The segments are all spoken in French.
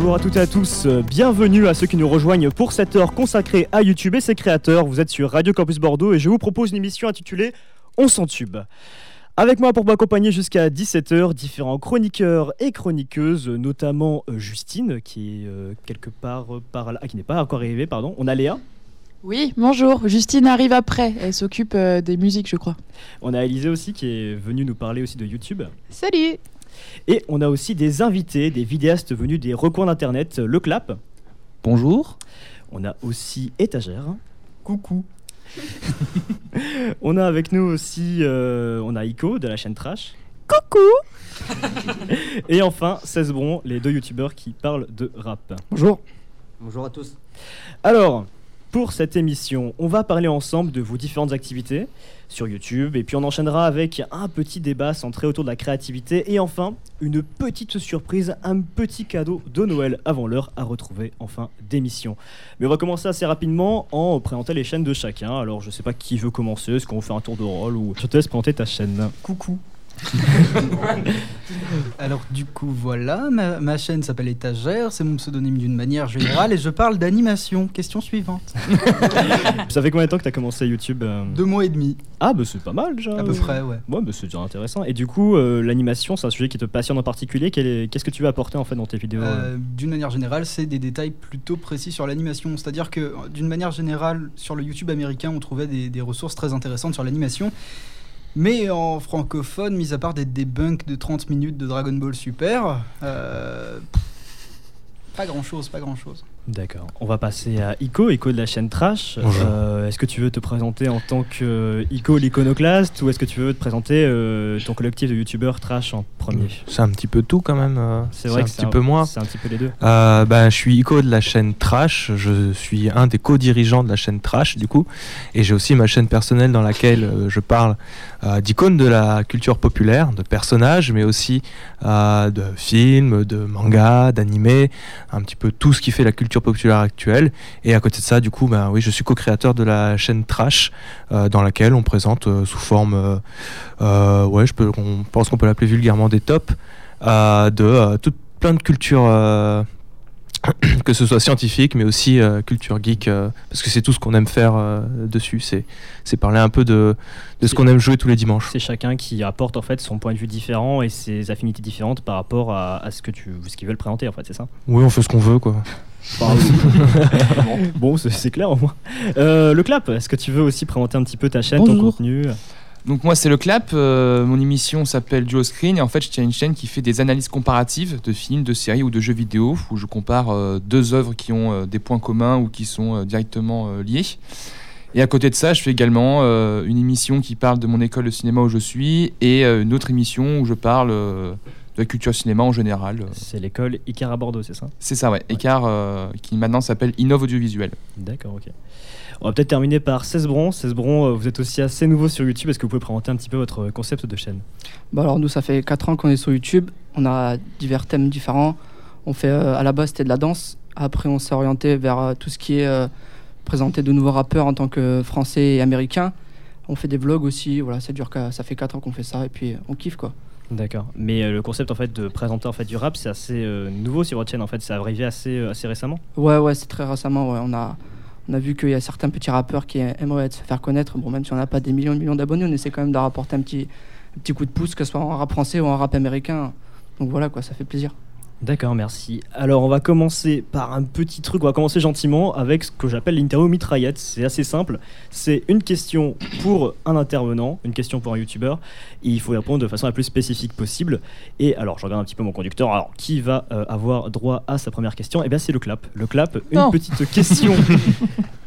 Bonjour à toutes et à tous, bienvenue à ceux qui nous rejoignent pour cette heure consacrée à YouTube et ses créateurs. Vous êtes sur Radio Campus Bordeaux et je vous propose une émission intitulée On s'en tube. Avec moi pour m'accompagner jusqu'à 17h, différents chroniqueurs et chroniqueuses, notamment euh, Justine, qui est euh, quelque part euh, par là, ah, qui n'est pas encore arrivée, pardon. On a Léa. Oui, bonjour. Justine arrive après. Elle s'occupe des musiques, je crois. On a Élisée aussi, qui est venue nous parler aussi de YouTube. Salut Et on a aussi des invités, des vidéastes venus des recoins d'Internet, Le Clap. Bonjour. On a aussi Étagère. Coucou. on a avec nous aussi, euh, on a Ico de la chaîne Trash. Coucou Et enfin, Cesbron, les deux youtubeurs qui parlent de rap. Bonjour. Bonjour à tous. Alors, pour cette émission, on va parler ensemble de vos différentes activités sur YouTube et puis on enchaînera avec un petit débat centré autour de la créativité et enfin une petite surprise, un petit cadeau de Noël avant l'heure à retrouver en fin d'émission. Mais on va commencer assez rapidement en présentant les chaînes de chacun. Alors je sais pas qui veut commencer, est-ce qu'on fait un tour de rôle ou je te laisse présenter ta chaîne? Coucou. Alors du coup voilà, ma, chaîne s'appelle Étagère, c'est mon pseudonyme d'une manière générale et je parle d'animation. Question suivante. Ça fait combien de temps que tu as commencé YouTube euh Deux mois et demi. Ah bah c'est pas mal déjà. À peu près ouais. Ouais bah c'est déjà intéressant. Et du coup euh, l'animation c'est un sujet qui te passionne en particulier. Qu'est-ce que tu veux apporter en fait dans tes vidéos euh D'une manière générale c'est des détails plutôt précis sur l'animation. C'est-à-dire que d'une manière générale sur le YouTube américain on trouvait des, des ressources très intéressantes sur l'animation. Mais en francophone, mis à part des debunks de 30 minutes de Dragon Ball Super, euh, pas grand chose, pas grand chose. D'accord. On va passer à Ico, Ico de la chaîne Trash. Euh, est-ce que tu veux te présenter en tant que euh, Ico l'iconoclaste ou est-ce que tu veux te présenter euh, ton collectif de youtubeurs Trash en premier? C'est un petit peu tout quand même. c'est vrai un petit peu moi. C'est un petit peu les deux. bah, je suis Ico de la chaîne Trash. Je suis un des co-dirigeants de la chaîne Trash du coup. Et j'ai aussi ma chaîne personnelle dans laquelle je parle d'icônes de la culture populaire, de personnages, mais aussi de films, de mangas, d'animés, un petit peu tout ce qui fait la culture populaire actuelle. Et à côté de ça, du coup, ben, oui, je suis co-créateur de la chaîne Trash, euh, dans laquelle on présente euh, sous forme, euh, ouais, je pense qu'on peut l'appeler vulgairement des tops, de plein de cultures que ce soit scientifique, mais aussi culture geek, parce que c'est tout ce qu'on aime faire dessus. C'est, c'est parler un peu de, de ce qu'on aime jouer tous les dimanches. C'est chacun qui apporte en fait son point de vue différent et ses affinités différentes par rapport à, à ce que tu, ce qu'ils veulent présenter en fait, c'est ça? Oui, on fait ce qu'on veut, quoi. bon, c'est clair au moins. Euh, le clap, est-ce que tu veux aussi présenter un petit peu ta chaîne, ton contenu? Donc moi c'est le clap, euh, mon émission s'appelle Duo Screen et en fait je tiens une chaîne qui fait des analyses comparatives de films, de séries ou de jeux vidéo où je compare euh, deux œuvres qui ont des points communs ou qui sont directement liées. Et à côté de ça je fais également une émission qui parle de mon école de cinéma où je suis et une autre émission où je parle la culture cinéma en général. C'est l'école Icar à Bordeaux, c'est ça? C'est ça, ouais. Icar euh, qui maintenant s'appelle Innov Audiovisuel. D'accord, ok. On va peut-être terminer par Cesbron. Cesbron, euh, vous êtes aussi assez nouveau sur YouTube. Est-ce que vous pouvez présenter un petit peu votre concept de chaîne? Bah Alors, nous, ça fait 4 ans qu'on est sur YouTube. On a divers thèmes différents. On fait, euh, à la base, c'était de la danse. Après, on s'est orienté vers tout ce qui est présenter de nouveaux rappeurs en tant que français et américains. On fait des vlogs aussi. Voilà, ça, dure, ça fait 4 ans qu'on fait ça. Et puis, on kiffe, quoi. D'accord. Mais euh, le concept en fait de présenter en fait du rap, c'est assez euh, nouveau sur votre chaîne en fait. Ça arrivé assez euh, assez récemment? Ouais ouais, c'est très récemment. Ouais. On a on a vu qu'il y a certains petits rappeurs qui aimeraient se faire connaître. Bon, même si on n'a pas des millions et millions d'abonnés, on essaie quand même de rapporter un petit un petit coup de pouce, que ce soit en rap français ou en rap américain. Donc voilà quoi, ça fait plaisir. D'accord, merci. Alors on va commencer par un petit truc, on va commencer gentiment avec ce que j'appelle l'interview mitraillette. C'est assez simple, c'est une question pour un intervenant, une question pour un youtubeur, et il faut répondre de façon la plus spécifique possible. Et alors je regarde un petit peu mon conducteur, alors qui va euh, avoir droit à sa première question? Eh bien c'est le clap. Le clap, une petite question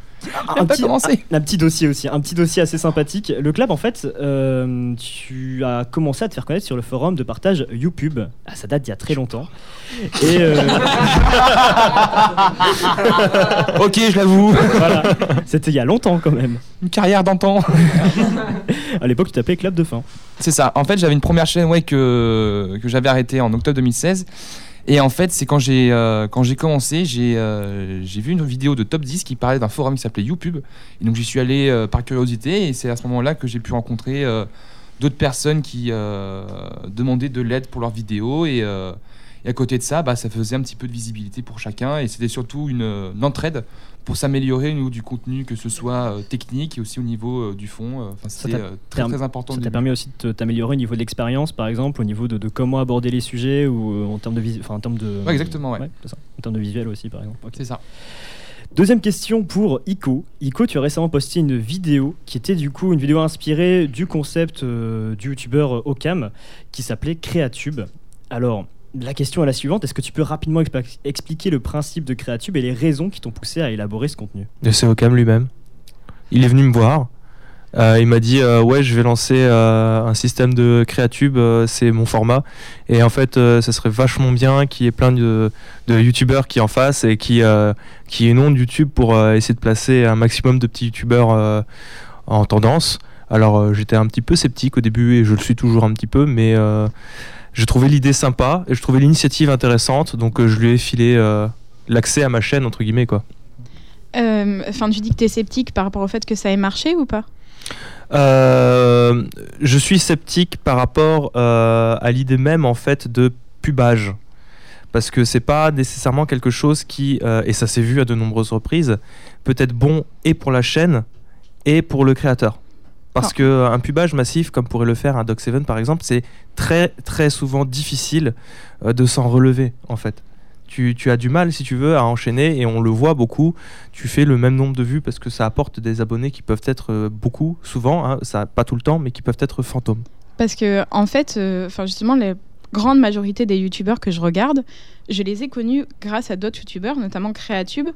un, petit, un, petit, dossier aussi, un petit dossier assez sympathique. Le club, en fait, euh, tu as commencé à te faire connaître sur le forum de partage YouTube. Ah, ça date d'il y a très longtemps. Et euh, ok, je l'avoue. Voilà. C'était il y a longtemps quand même. Une carrière d'antan. à l'époque, tu t'appelais Club de fin. C'est ça. En fait, j'avais une première chaîne ouais, que, que j'avais arrêtée en octobre 2016. Et en fait, c'est quand j'ai euh, quand j'ai commencé, j'ai euh, j'ai vu une vidéo de Top 10 qui parlait d'un forum qui s'appelait YouTube. Et donc j'y suis allé euh, par curiosité et c'est à ce moment-là que j'ai pu rencontrer d'autres personnes qui demandaient de l'aide pour leurs vidéos et Et à côté de ça, bah, ça faisait un petit peu de visibilité pour chacun et c'était surtout une, une entraide pour s'améliorer au niveau du contenu, que ce soit euh, technique et aussi au niveau euh, du fond. euh, Enfin, c'était t'a euh, très, important. Ça t'a permis aussi de t'améliorer au niveau de l'expérience, par exemple, au niveau de, de comment aborder les sujets ou euh, en termes de vis- enfin en termes de. Ouais, exactement, ouais. ça. En termes de visuel aussi, par exemple. C'est ça. Deuxième question pour Ico. Ico, tu as récemment posté une vidéo qui était du coup une vidéo inspirée du concept euh, du youtubeur euh, Ocam qui s'appelait Créatube. Alors, la question est la suivante est-ce que tu peux rapidement expliquer le principe de Créatube et les raisons qui t'ont poussé à élaborer ce contenu? Et c'est Ocam lui-même. Il est venu me voir. Euh, il m'a dit euh, ouais je vais lancer euh, un système de Créatube, c'est mon format. Et en fait ça serait vachement bien qu'il y ait plein de, de youtubeurs qui en fassent et qui, qui inondent YouTube pour essayer de placer un maximum de petits youtubeurs en tendance. Alors j'étais un petit peu sceptique au début et je le suis toujours un petit peu, mais je trouvais l'idée sympa et je trouvais l'initiative intéressante, donc euh, je lui ai filé euh, l'accès à ma chaîne entre guillemets quoi. Euh, Enfin, tu dis que tu es sceptique par rapport au fait que ça ait marché ou pas? Euh, je suis sceptique par rapport euh, à l'idée même en fait de pubage. Parce que c'est pas nécessairement quelque chose qui euh, et ça s'est vu à de nombreuses reprises peut être bon et pour la chaîne et pour le créateur parce Ah. que un pubage massif comme pourrait le faire un Doc7 par exemple c'est très très souvent difficile euh, de s'en relever en fait tu, tu as du mal si tu veux à enchaîner et on le voit beaucoup tu fais le même nombre de vues parce que ça apporte des abonnés qui peuvent être euh, beaucoup, souvent, hein, ça pas tout le temps, mais qui peuvent être fantômes. Parce que, en fait, euh, justement, la grande majorité des youtubeurs que je regarde, je les ai connus grâce à d'autres youtubeurs, notamment Créatube,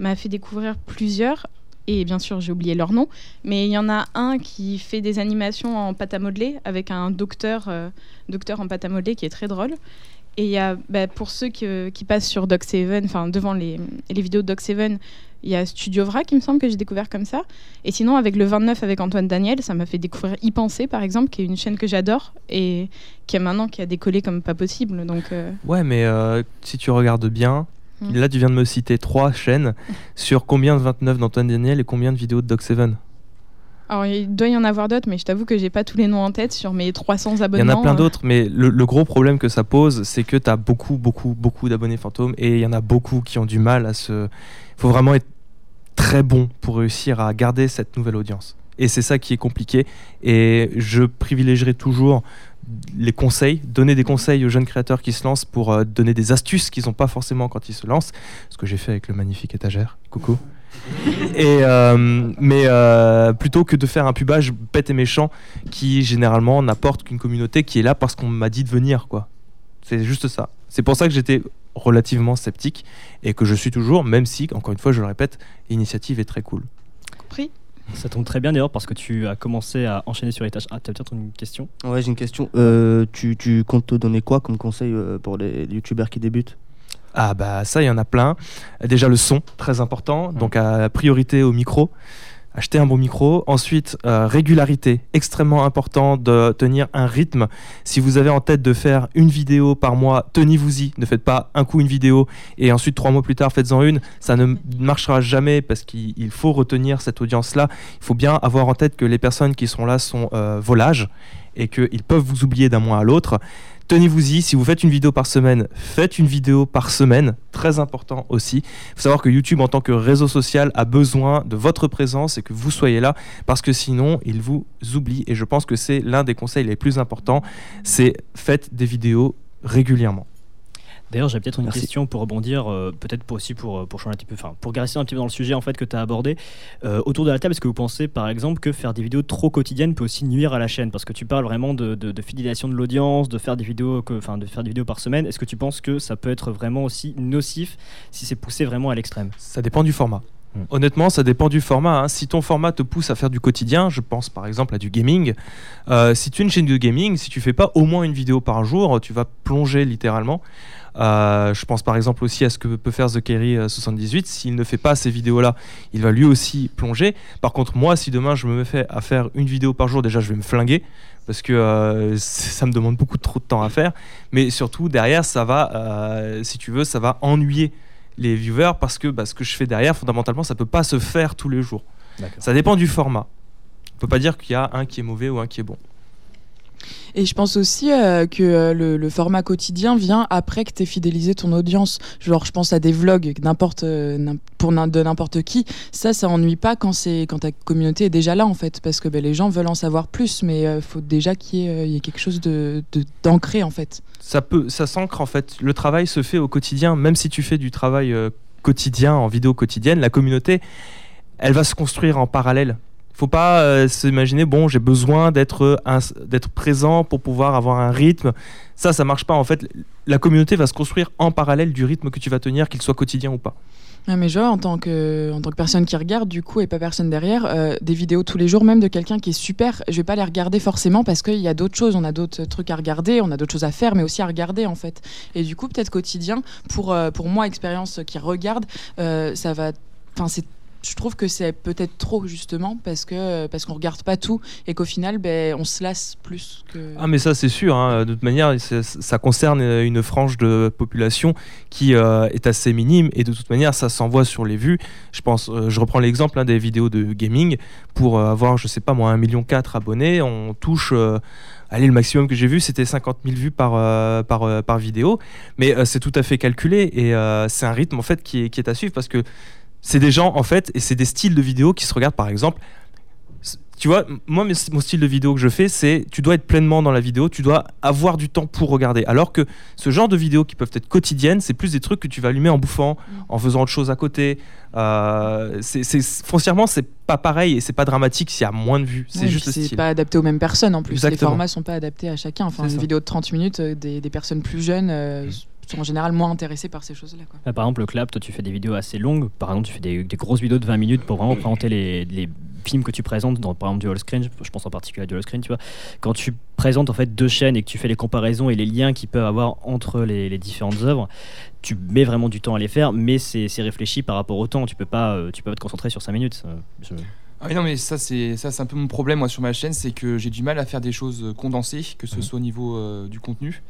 m'a fait découvrir plusieurs. Et bien sûr, j'ai oublié leur nom, mais il y en a un qui fait des animations en pâte à modeler avec un docteur, euh, docteur en pâte à modeler qui est très drôle. Et il y a, bah, pour ceux qui passent sur Doc7, enfin devant les, les vidéos de Doc7, il y a Studio Vrac, il me semble que j'ai découvert comme ça. Et sinon, avec le 29 avec Antoine Daniel, ça m'a fait découvrir Y Penser, par exemple, qui est une chaîne que j'adore et qui a maintenant qui a décollé comme pas possible. Donc, euh, Ouais, mais euh, si tu regardes bien, Mm. là tu viens de me citer trois chaînes sur combien de 29 d'Antoine Daniel et combien de vidéos de Doc7 alors il doit y en avoir d'autres, mais je t'avoue que j'ai pas tous les noms en tête sur mes 300 Il y en abonnements. a plein euh. d'autres, mais le, le gros problème que ça pose, c'est que tu as beaucoup, beaucoup, beaucoup d'abonnés fantômes et il y en a beaucoup qui ont du mal à se. Il faut vraiment être très bon pour réussir à garder cette nouvelle audience. Et c'est ça qui est compliqué. Et je privilégierai toujours les conseils, donner des conseils aux jeunes créateurs qui se lancent pour euh, donner des astuces qu'ils n'ont pas forcément quand ils se lancent. Ce que j'ai fait avec le magnifique étagère. Coucou. Et, euh, mais euh, plutôt que de faire un pubage bête et méchant qui généralement n'apporte qu'une communauté qui est là parce qu'on m'a dit de venir quoi. C'est juste ça. C'est pour ça que j'étais relativement sceptique et que je suis toujours, même si, encore une fois, je le répète, l'initiative est très cool. compris. Ça tombe très bien d'ailleurs parce que tu as commencé à enchaîner sur les tâches. Ah, tu as peut-être une question Ouais, j'ai une question. Euh, tu, tu comptes te donner quoi comme conseil euh, pour les youtubeurs qui débutent? Ah bah ça, il y en a plein. Déjà le son, très important. Donc à priorité au micro. Acheter un bon micro. Ensuite, euh, régularité, extrêmement important de tenir un rythme. Si vous avez en tête de faire une vidéo par mois, tenez-vous-y. Ne faites pas un coup une vidéo et ensuite trois mois plus tard faites-en une. Ça ne marchera jamais parce qu'il il faut retenir cette audience-là. Il faut bien avoir en tête que les personnes qui sont là sont euh, volages et qu'ils peuvent vous oublier d'un mois à l'autre. Tenez-vous-y, si vous faites une vidéo par semaine, faites une vidéo par semaine, très important aussi. Il faut savoir que YouTube en tant que réseau social a besoin de votre présence et que vous soyez là parce que sinon il vous oublie et je pense que c'est l'un des conseils les plus importants, c'est faites des vidéos régulièrement. D'ailleurs, j'ai peut-être une Merci. question pour rebondir, euh, peut-être aussi pour, euh, pour changer un petit peu, enfin, pour glisser un petit peu dans le sujet en fait que tu as abordé. Euh, autour de la table, est-ce que vous pensez par exemple que faire des vidéos trop quotidiennes peut aussi nuire à la chaîne? Parce que tu parles vraiment de, de- de fidélisation de l'audience, de faire des vidéos, que- enfin, de faire des vidéos par semaine. Est-ce que tu penses que ça peut être vraiment aussi nocif si c'est poussé vraiment à l'extrême? Ça dépend du format. Mm. Honnêtement, ça dépend du format. hein. Si ton format te pousse à faire du quotidien, je pense par exemple à du gaming. euh, si tu es une chaîne de gaming, si tu fais pas au moins une vidéo par jour, tu vas plonger littéralement. Euh, je pense par exemple aussi à ce que peut faire The Kerry euh, 78. S'il ne fait pas ces vidéos-là, il va lui aussi plonger. Par contre, moi, si demain je me fais à faire une vidéo par jour, déjà je vais me flinguer parce que euh, ça me demande beaucoup trop de temps à faire. Mais surtout derrière, ça va, euh, si tu veux, ça va ennuyer les viewers parce que bah, ce que je fais derrière, fondamentalement, ça peut pas se faire tous les jours. Ça dépend du format. On peut pas dire qu'il y a un qui est mauvais ou un qui est bon. Et je pense aussi euh, que euh, le, format quotidien vient après que tu aies fidélisé ton audience. Genre, je pense à des vlogs n'importe, euh, pour de n'importe qui. Ça, ça ennuie pas quand, quand ta communauté est déjà là, en fait. Parce que ben, les gens veulent en savoir plus, mais faut déjà qu'il y y ait quelque chose de, d'ancré, en fait. ça peut ça s'ancre en fait le travail se fait au quotidien même si tu fais du travail quotidien en vidéo quotidienne la communauté elle va se construire en parallèle faut pas euh, s'imaginer bon j'ai besoin d'être euh, d'être présent pour pouvoir avoir un rythme ça ça marche pas en fait la communauté va se construire en parallèle du rythme que tu vas tenir qu'il soit quotidien ou pas Ouais, mais genre, en tant, que, en tant que personne qui regarde, du coup, et pas personne derrière, euh, des vidéos tous les jours, même de quelqu'un qui est super, je vais pas les regarder forcément parce qu'il y a d'autres choses, on a d'autres trucs à regarder, on a d'autres choses à faire, mais aussi à regarder, en fait. Et du coup, peut-être quotidien, pour, pour moi, expérience qui regarde, ça va. Enfin, c'est. Je trouve que c'est peut-être trop justement parce que parce qu'on regarde pas tout et qu'au final ben on se lasse plus que Ah mais ça c'est sûr, hein. de toute manière ça concerne une frange de population qui euh, est assez minime et de toute manière ça s'envoie sur les vues. Je pense, euh, je reprends l'exemple hein, des vidéos de gaming pour euh, avoir je sais pas moi 1,4 million abonnés, on touche Allez, le maximum que j'ai vu, c'était 50 000 vues par, par, par vidéo. Mais c'est tout à fait calculé et c'est un rythme en fait qui est à suivre parce que c'est des gens en fait et c'est des styles de vidéos qui se regardent par exemple tu vois, moi, mon style de vidéo que je fais, c'est tu dois être pleinement dans la vidéo, tu dois avoir du temps pour regarder. Alors que ce genre de vidéos qui peuvent être quotidiennes, c'est plus des trucs que tu vas allumer en bouffant, en faisant autre chose à côté. Euh, c'est, c'est- foncièrement, c'est pas pareil et c'est pas dramatique s'il y a moins de vues. C'est Ouais, juste le puis c'est style. pas adapté aux mêmes personnes en plus. Les Exactement. formats sont pas adaptés à chacun. Enfin, une ça. vidéo de 30 minutes, euh, des, des personnes plus jeunes euh, sont en général moins intéressées par ces choses-là. quoi. Bah, par exemple, le clap, toi tu fais des vidéos assez longues. Par exemple, tu fais des, des grosses vidéos de 20 minutes pour vraiment présenter les, les films que tu présentes, dans, par exemple du all screen. Je, pense en particulier à du all screen, tu vois. Quand tu présentes en fait deux chaînes et que tu fais les comparaisons et les liens qu'ils peuvent avoir entre les, les différentes œuvres, tu mets vraiment du temps à les faire, mais c'est c'est réfléchi par rapport au temps. Tu peux pas, euh, tu peux pas te concentrer sur 5 minutes. ça. Je- Ah oui, non, mais ça, c'est ça, c'est un peu mon problème moi sur ma chaîne, c'est que j'ai du mal à faire des choses euh, condensées, que ce soit au niveau euh, du contenu.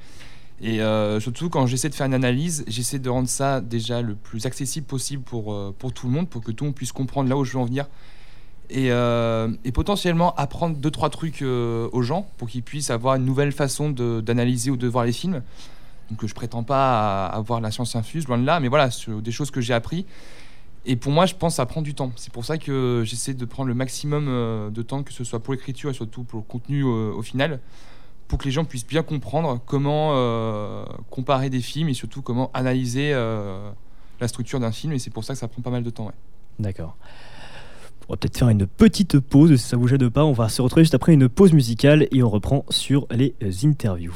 Et euh, surtout quand j'essaie de faire une analyse, j'essaie de rendre ça déjà le plus accessible possible pour, euh, pour tout le monde, pour que tout le monde puisse comprendre là où je veux en venir. Et, euh, potentiellement apprendre deux trois trucs aux gens pour qu'ils puissent avoir une nouvelle façon d'analyser ou de voir les films. Donc je prétends pas avoir la science infuse, loin de là, mais voilà, sur des choses que j'ai appris. Et pour moi, je pense que ça prend du temps. C'est pour ça que j'essaie de prendre le maximum de temps, que ce soit pour l'écriture et surtout pour le contenu au final, pour que les gens puissent bien comprendre comment euh, comparer des films et surtout comment analyser euh, la structure d'un film. Et c'est pour ça que ça prend pas mal de temps. D'accord. On va peut-être faire une petite pause si ça vous gêne pas. On va se retrouver juste après une pause musicale et on reprend sur les euh, interviews.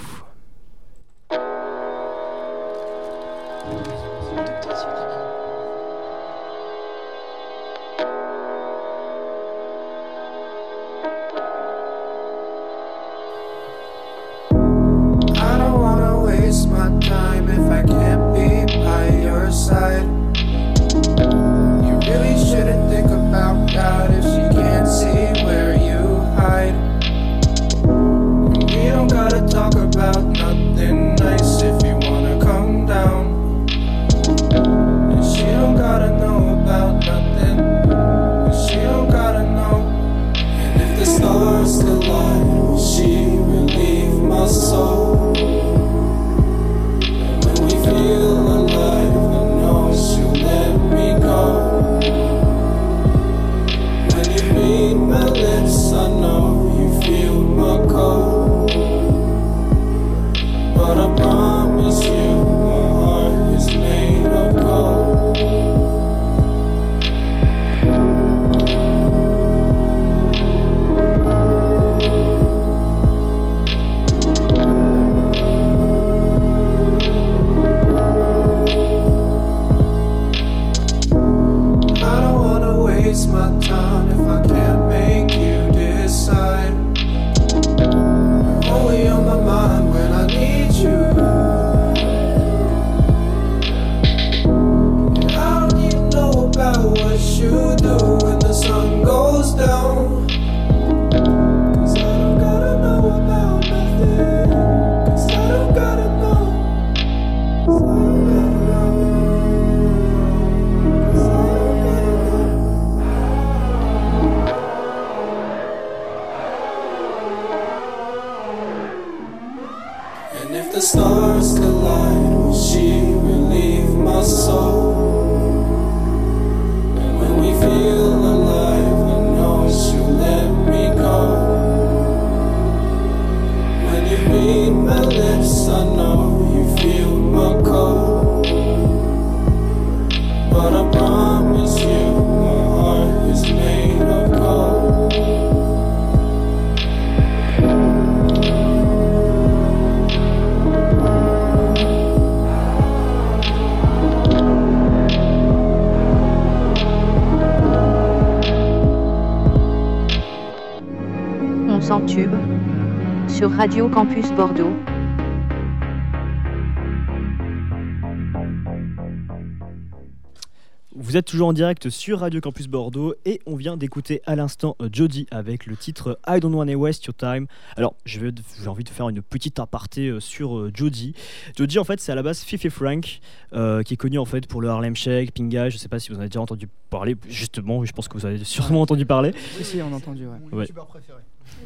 Toujours en direct sur Radio Campus Bordeaux et on vient d'écouter à l'instant euh, Jody avec le titre I Don't Wanna Waste Your Time. Alors, j'ai envie de faire une petite aparté euh, sur euh, Jody. Jody, en fait, c'est à la base Fifi Frank, euh, qui est connu en fait pour le Harlem Shake, Pinga. Je sais pas si vous en avez déjà entendu parler. Justement, je pense que vous avez sûrement entendu parler. Si, si, on a entendu, ouais. Mon Ouais. youtubeur préféré.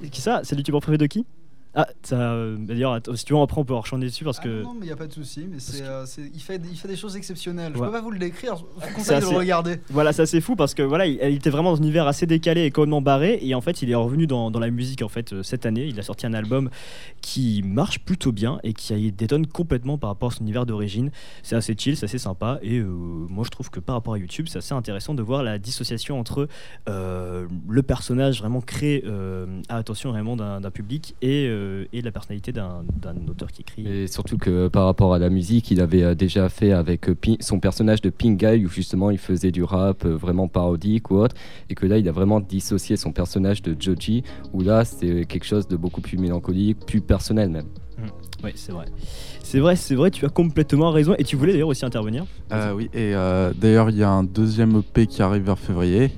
Et Qui ça? C'est le youtubeur préféré de qui? Ah, ça. euh, D'ailleurs, attends, si tu veux, après on peut enchaîner dessus parce Ah que. non, mais il n'y a pas de souci. Mais c'est, euh, c'est- il, fait, il fait des choses exceptionnelles. Je Ouais. peux pas vous le décrire. Je vous C'est conseille de le regarder. Voilà, c'est assez fou parce que voilà, il, il était vraiment dans un univers assez décalé et complètement barré. Et en fait, il est revenu dans, dans la musique en fait euh, cette année. Il a sorti un album qui marche plutôt bien et qui détonne complètement par rapport à son univers d'origine. C'est assez chill, c'est assez sympa. Et euh, moi, je trouve que par rapport à YouTube, c'est assez intéressant de voir la dissociation entre le personnage vraiment créé à attention vraiment d'un public et, euh, et la personnalité d'un auteur qui écrit. Et surtout que par rapport à la musique, il avait euh, déjà fait avec euh, son personnage de Pink Guy où justement il faisait du rap euh, vraiment parodique ou autre, et que là il a vraiment dissocié son personnage de Joji où là c'est quelque chose de beaucoup plus mélancolique, plus personnel même. Oui, c'est vrai. C'est vrai, c'est vrai, tu as complètement raison. Et tu voulais d'ailleurs aussi intervenir Euh, oui, et euh, d'ailleurs, il y a un deuxième EP qui arrive vers février.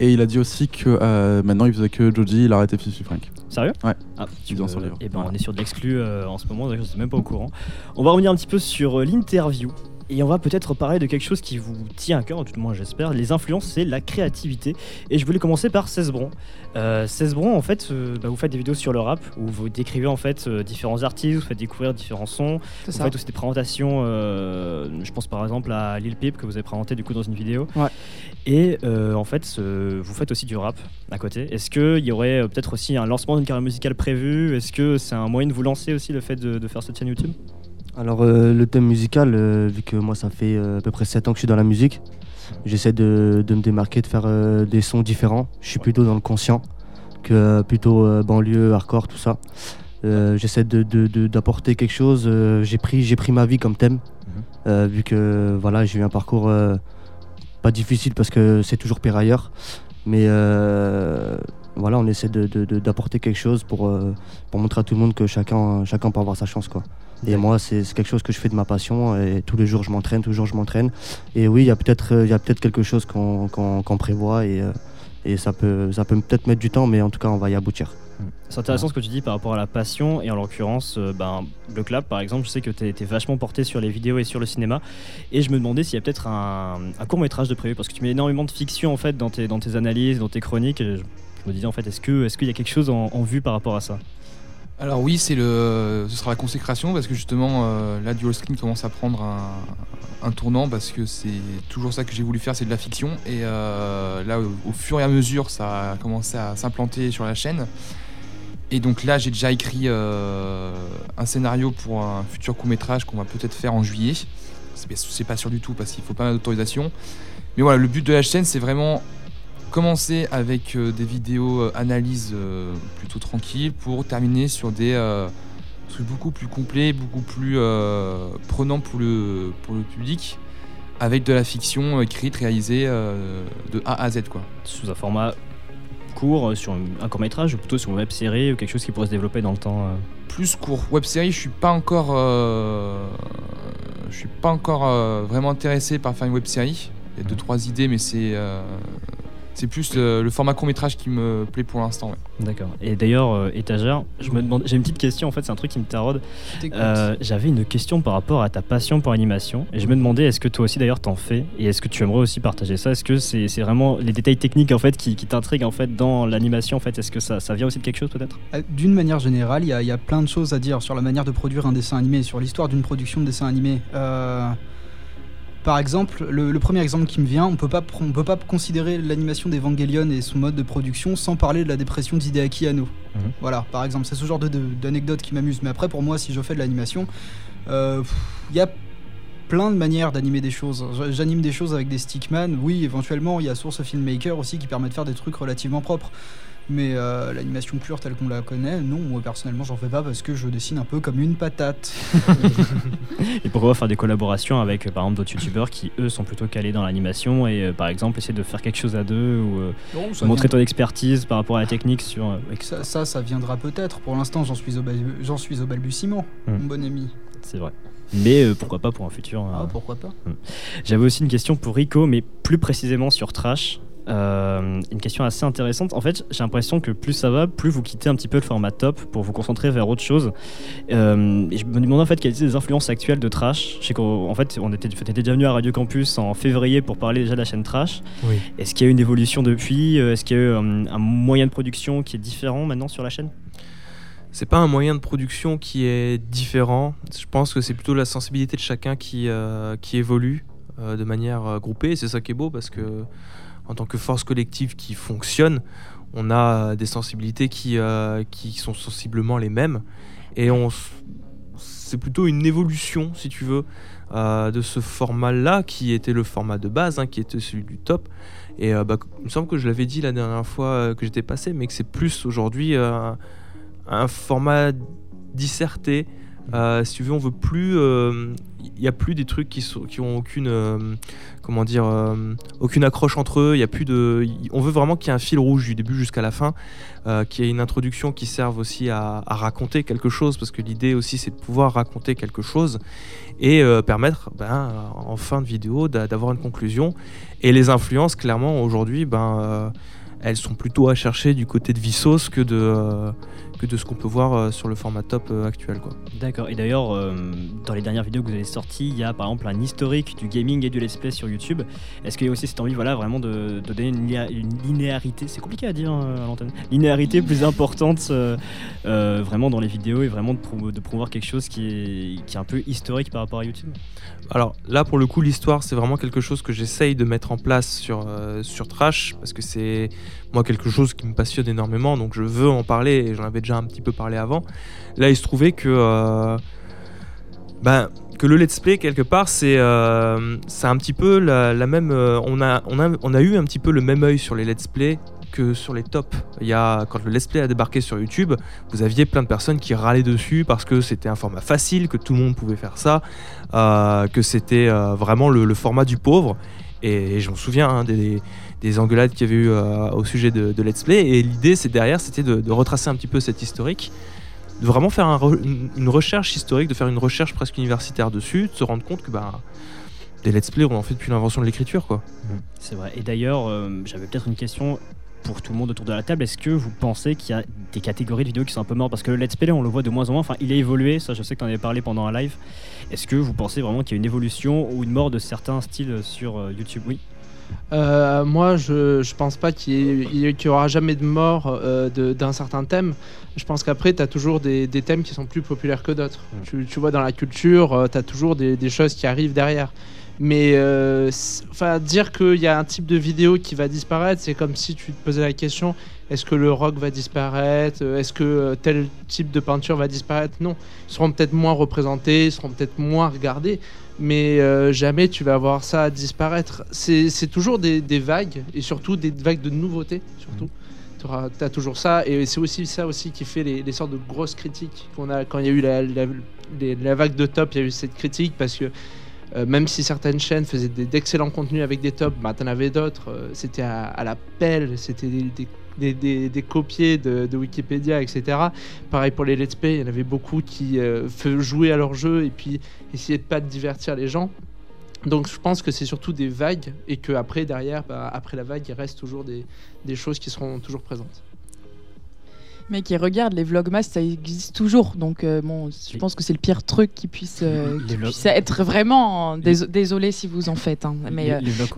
Et il a dit aussi que euh, maintenant il faisait que Joji, il a arrêté Fifi Frank. Sérieux? Ouais. Ah, est dans son livre. Et ben Voilà. on est sur de l'exclu euh, en ce moment, d'ailleurs, je suis même pas au courant. On va revenir un petit peu sur euh, l'interview. Et on va peut-être parler de quelque chose qui vous tient à cœur, tout moins j'espère. Les influences, c'est la créativité. Et je voulais commencer par Cesbron. Euh, Cesbron, en fait, euh, bah, vous faites des vidéos sur le rap où vous décrivez en fait euh, différents artistes, vous faites découvrir différents sons. Vous ça. faites aussi des présentations. euh, je pense par exemple à Lil Peep que vous avez présenté du coup dans une vidéo. Ouais. Et en fait, vous faites aussi du rap à côté. Est-ce qu'il y aurait peut-être aussi un lancement d'une carrière musicale prévu Est-ce que c'est un moyen de vous lancer aussi le fait de, de faire cette chaîne YouTube? Alors euh, le thème musical, euh, vu que moi ça fait euh, à peu près 7 ans que je suis dans la musique, j'essaie de, de me démarquer, de faire des sons différents. Je suis plutôt dans le conscient que plutôt banlieue, hardcore, tout ça. J'essaie de- de- de- d'apporter quelque chose. j'ai pris, ma vie comme thème, euh, vu que voilà, j'ai eu un parcours pas difficile parce que c'est toujours pire ailleurs. Mais voilà, on essaie d'apporter quelque chose pour, pour montrer à tout le monde que chacun, chacun peut avoir sa chance. Quoi. Et moi, c'est quelque chose que je fais de ma passion. Et tous les jours, je m'entraîne, tous les jours, je m'entraîne. Et oui, il y a peut-être euh, peut-être quelque chose qu'on prévoit. Et, euh, et ça peut, ça peut peut-être mettre du temps, mais en tout cas, on va y aboutir. C'est intéressant ce que tu dis par rapport à la passion et en l'occurrence euh, ben, le clap par exemple je sais que tu été vachement porté sur les vidéos et sur le cinéma et je me demandais s'il y a peut-être un, court métrage de prévu parce que tu mets énormément de fiction en fait dans tes, analyses, dans tes chroniques et je, me disais en fait est-ce qu'il y a quelque chose en vue par rapport à ça? Alors oui, c'est le, ce sera la consécration parce que justement euh, là, Dual Screen commence à prendre un, tournant parce que c'est toujours ça que j'ai voulu faire, c'est de la fiction. Et euh, là, au, au fur et à mesure, ça a commencé à s'implanter sur la chaîne. Et donc là, j'ai déjà écrit euh, un scénario pour un futur court métrage qu'on va peut-être faire en juillet. C'est c'est pas sûr du tout parce qu'il faut pas mal d'autorisation. Mais voilà, le but de la chaîne, c'est vraiment commencer avec euh, des vidéos euh, analyses euh, plutôt tranquilles pour terminer sur des trucs beaucoup plus complets, beaucoup plus prenants pour le, pour le public, avec de la fiction écrite, réalisée euh, de A à Z. Quoi. Sous un format court, sur un court métrage ou plutôt sur une web série ou quelque chose qui pourrait se développer dans le temps euh Plus court. Web série, je suis pas encore, euh, je suis pas encore vraiment intéressé par faire une web série. Il y a deux trois idées, mais c'est C'est plus le, le format court métrage qui me plaît pour l'instant. ouais. D'accord. Et d'ailleurs, euh, étagère, je me demande, j'ai une petite question en fait, c'est un truc qui me taraude. Euh, J'avais une question par rapport à ta passion pour l'animation et je me demandais est-ce que toi aussi d'ailleurs t'en fais et est-ce que tu aimerais aussi partager ça? Est-ce que c'est vraiment les détails techniques en fait qui, qui t'intriguent en fait dans l'animation en fait? Est-ce que ça, ça vient aussi de quelque chose peut-être? Euh, D'une manière générale, il y, a- il y a plein de choses à dire sur la manière de produire un dessin animé, sur l'histoire d'une production de dessin animé. Euh, par exemple, le, le premier exemple qui me vient, on peut pas, on peut pas considérer l'animation d'Evangelion et son mode de production sans parler de la dépression d'Hideaki Anno. Mhm. Voilà, par exemple, c'est ce genre de- de- d'anecdote qui m'amuse. Mais après, pour moi, si je fais de l'animation, euh, il y a plein de manières d'animer des choses. J'anime des choses avec des stickman, oui, éventuellement, il y a Source Filmmaker aussi qui permet de faire des trucs relativement propres. Mais euh, l'animation pure telle qu'on la connaît, non, moi personnellement j'en fais pas parce que je dessine un peu comme une patate. Et pourquoi faire des collaborations avec par exemple d'autres youtubeurs qui eux sont plutôt calés dans l'animation et euh, par exemple essayer de faire quelque chose à deux ou euh, Non, montrer ton expertise par rapport à la technique sur. Ça, ça, ça viendra peut-être. Pour l'instant, j'en suis, au suis au balbutiement, Hmm. mon bon ami. C'est vrai. Mais euh, pourquoi pas pour un futur. Ah, euh, pourquoi pas J'avais aussi une question pour Rico, mais plus précisément sur Trash. Euh, une question assez intéressante. En fait, j'ai l'impression que plus ça va, plus vous quittez un petit peu le format top pour vous concentrer vers autre chose. Euh, et je me demandais en fait quelles étaient les influences actuelles de Trash. Je sais qu'en fait, on était, déjà venu à Radio Campus en février pour parler déjà de la chaîne Trash. Oui. Est-ce qu'il y a eu une évolution depuis? Euh, Est-ce qu'il y a eu un, un moyen de production qui est différent maintenant sur la chaîne? C'est pas un moyen de production qui est différent. Je pense que c'est plutôt la sensibilité de chacun qui, euh, qui évolue euh, de manière euh, groupée. Et C'est ça qui est beau parce que en tant que force collective qui fonctionne, on a des sensibilités qui, euh, qui sont sensiblement les mêmes. Et on, c'est plutôt une évolution, si tu veux, euh, de ce format-là qui était le format de base, hein, qui était celui du top. Et euh, bah, il me semble que je l'avais dit la dernière fois que j'étais passé, mais que c'est plus aujourd'hui un format disserté. Si tu veux, on veut plus. Il n'y a plus des trucs qui, sont, qui ont aucune. euh, comment dire euh, Aucune accroche entre eux. Y a plus de. y- On veut vraiment qu'il y ait un fil rouge du début jusqu'à la fin. euh, qu'il y ait une introduction qui serve aussi à, raconter quelque chose. Parce que l'idée aussi, c'est de pouvoir raconter quelque chose. Et permettre, ben, en fin de vidéo, d'a- d'avoir une conclusion. Et les influences, clairement, aujourd'hui, ben. elles sont plutôt à chercher du côté de Vsauce que de, que de ce qu'on peut voir euh, sur le format top euh, actuel. Quoi. D'accord. Et d'ailleurs, euh, dans les dernières vidéos que vous avez sorties, il y a par exemple un historique du gaming et du let's play sur YouTube. Est-ce qu'il y a aussi cette envie, voilà, vraiment de, de donner une, linéa- une linéarité, c'est compliqué à dire euh, à l'antenne, linéarité plus importante, euh, euh, vraiment dans les vidéos et vraiment de, de promouvoir quelque chose qui est, qui est un peu historique par rapport à YouTube? Alors là, pour le coup, l'histoire, c'est vraiment quelque chose que j'essaye de mettre en place sur, euh, sur Trash, parce que c'est moi quelque chose qui me passionne énormément, donc je veux en parler, et j'en avais déjà un petit peu parlé avant. Là, il se trouvait que, euh, ben, que le let's play, quelque part, c'est euh, un petit peu la, même... on a eu un petit peu le même œil sur les let's play que sur les tops. Il y a, quand le let's play a débarqué sur YouTube, vous aviez plein de personnes qui râlaient dessus parce que c'était un format facile, que tout le monde pouvait faire ça, euh, que c'était euh, vraiment le, format du pauvre. Et, je me souviens hein, des, des engueulades qu'il y avait eu euh, au sujet de, let's play. Et l'idée, c'est derrière, c'était de, retracer un petit peu cette historique, de vraiment faire un re- une, recherche historique, de faire une recherche presque universitaire dessus, de se rendre compte que bah, des let's play, on en fait depuis l'invention de l'écriture, quoi. C'est vrai. Et d'ailleurs, j'avais peut-être une question pour tout le monde autour de la table. Est-ce que vous pensez qu'il y a des catégories de vidéos qui sont un peu mortes? Parce que le let's play, on le voit de moins en moins. Enfin, il a évolué. Ça, je sais que tu en avais parlé pendant un live. Est-ce que vous pensez vraiment qu'il y a une évolution ou une mort de certains styles sur euh, YouTube? Oui. Euh, moi, je, je pense pas qu'il y, aura jamais de mort euh, d'un certain thème. Je pense qu'après, tu as toujours des, des thèmes qui sont plus populaires que d'autres. Tu, tu vois, dans la culture, tu as toujours des, des choses qui arrivent derrière. Mais euh, enfin, dire qu'il y a un type de vidéo qui va disparaître, c'est comme si tu te posais la question est-ce que le rock va disparaître Euh, Est-ce que euh, tel type de peinture va disparaître? Non. Ils seront peut-être moins représentés, ils seront peut-être moins regardés, mais euh, jamais tu vas voir ça disparaître. C'est toujours des, des vagues, et surtout des vagues de nouveautés, surtout. Tu as toujours ça, et c'est aussi ça aussi qui fait les, les sortes de grosses critiques qu'on a quand il y a eu la, la, les- la vague de top, il y a eu cette critique parce que euh, même si certaines chaînes faisaient d'excellents contenus avec des tops, bah, t'en avais d'autres, euh, c'était à, la pelle, c'était des, des, de, Wikipédia, etc. Pareil pour les let's play, il y en avait beaucoup qui euh, jouaient à leur jeu et puis essayaient de pas divertir les gens. Donc je pense que c'est surtout des vagues et que après derrière, bah, après la vague, il reste toujours des choses qui seront toujours présentes. Mais qui regarde les vlogmas, ça existe toujours. Donc euh, bon, je pense que c'est le pire truc qui puisse, euh, qui puisse être vraiment. Dés- Désolé si vous en faites. hein. Mais, Les-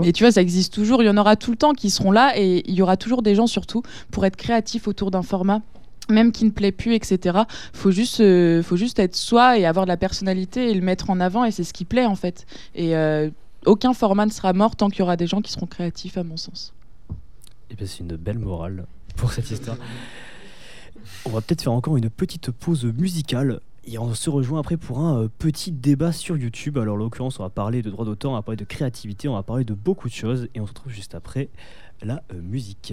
euh, tu vois, ça existe toujours. Il y en aura tout le temps qui seront là et il y aura toujours des gens surtout pour être créatifs autour d'un format. Même qui ne plaît plus, etc. Faut juste, euh, faut juste être soi et avoir de la personnalité et le mettre en avant et c'est ce qui plaît en fait. Et euh, aucun format ne sera mort tant qu'il y aura des gens qui seront créatifs à mon sens. Eh ben, c'est une belle morale pour cette histoire. On va peut-être faire encore une petite pause musicale et on se rejoint après pour un euh, petit débat sur YouTube. Alors, en l'occurrence, on va parler de droit d'auteur, on va parler de créativité, on va parler de beaucoup de choses et on se retrouve juste après la euh, musique.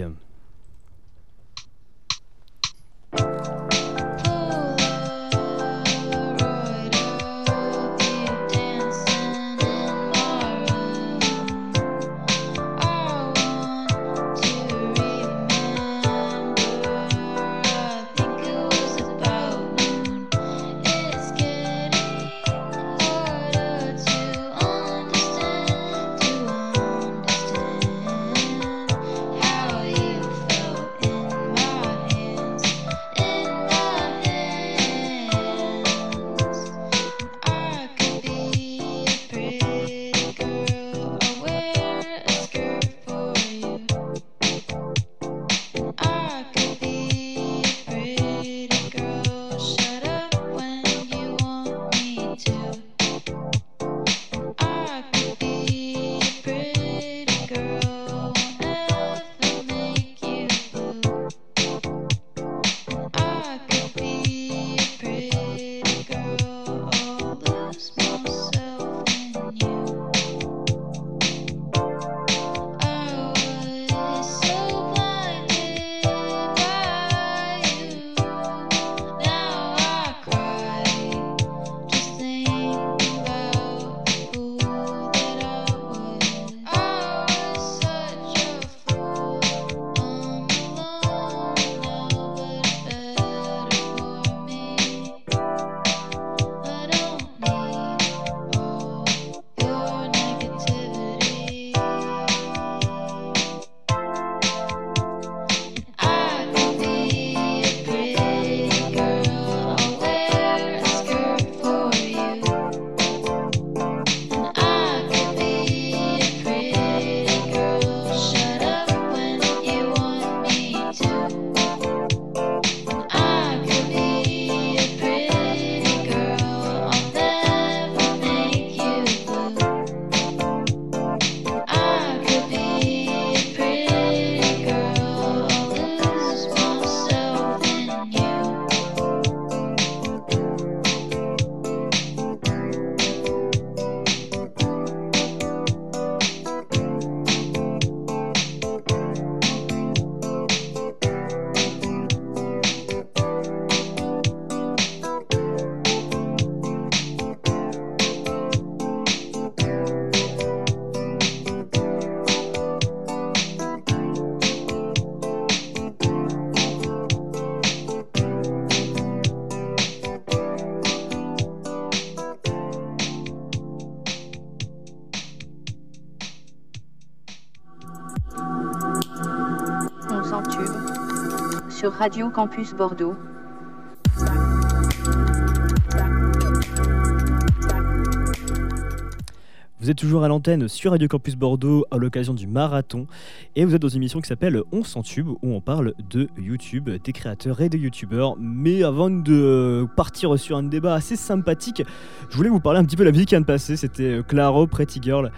Radio Campus Bordeaux. Vous êtes toujours à l'antenne sur Radio Campus Bordeaux à l'occasion du marathon et vous êtes dans une émission qui s'appelle On s'en tube où on parle de YouTube, des créateurs et des youtubeurs. Mais avant de partir sur un débat assez sympathique, je voulais vous parler un petit peu de la musique qui vient de passer. C'était Claro Pretty Girl.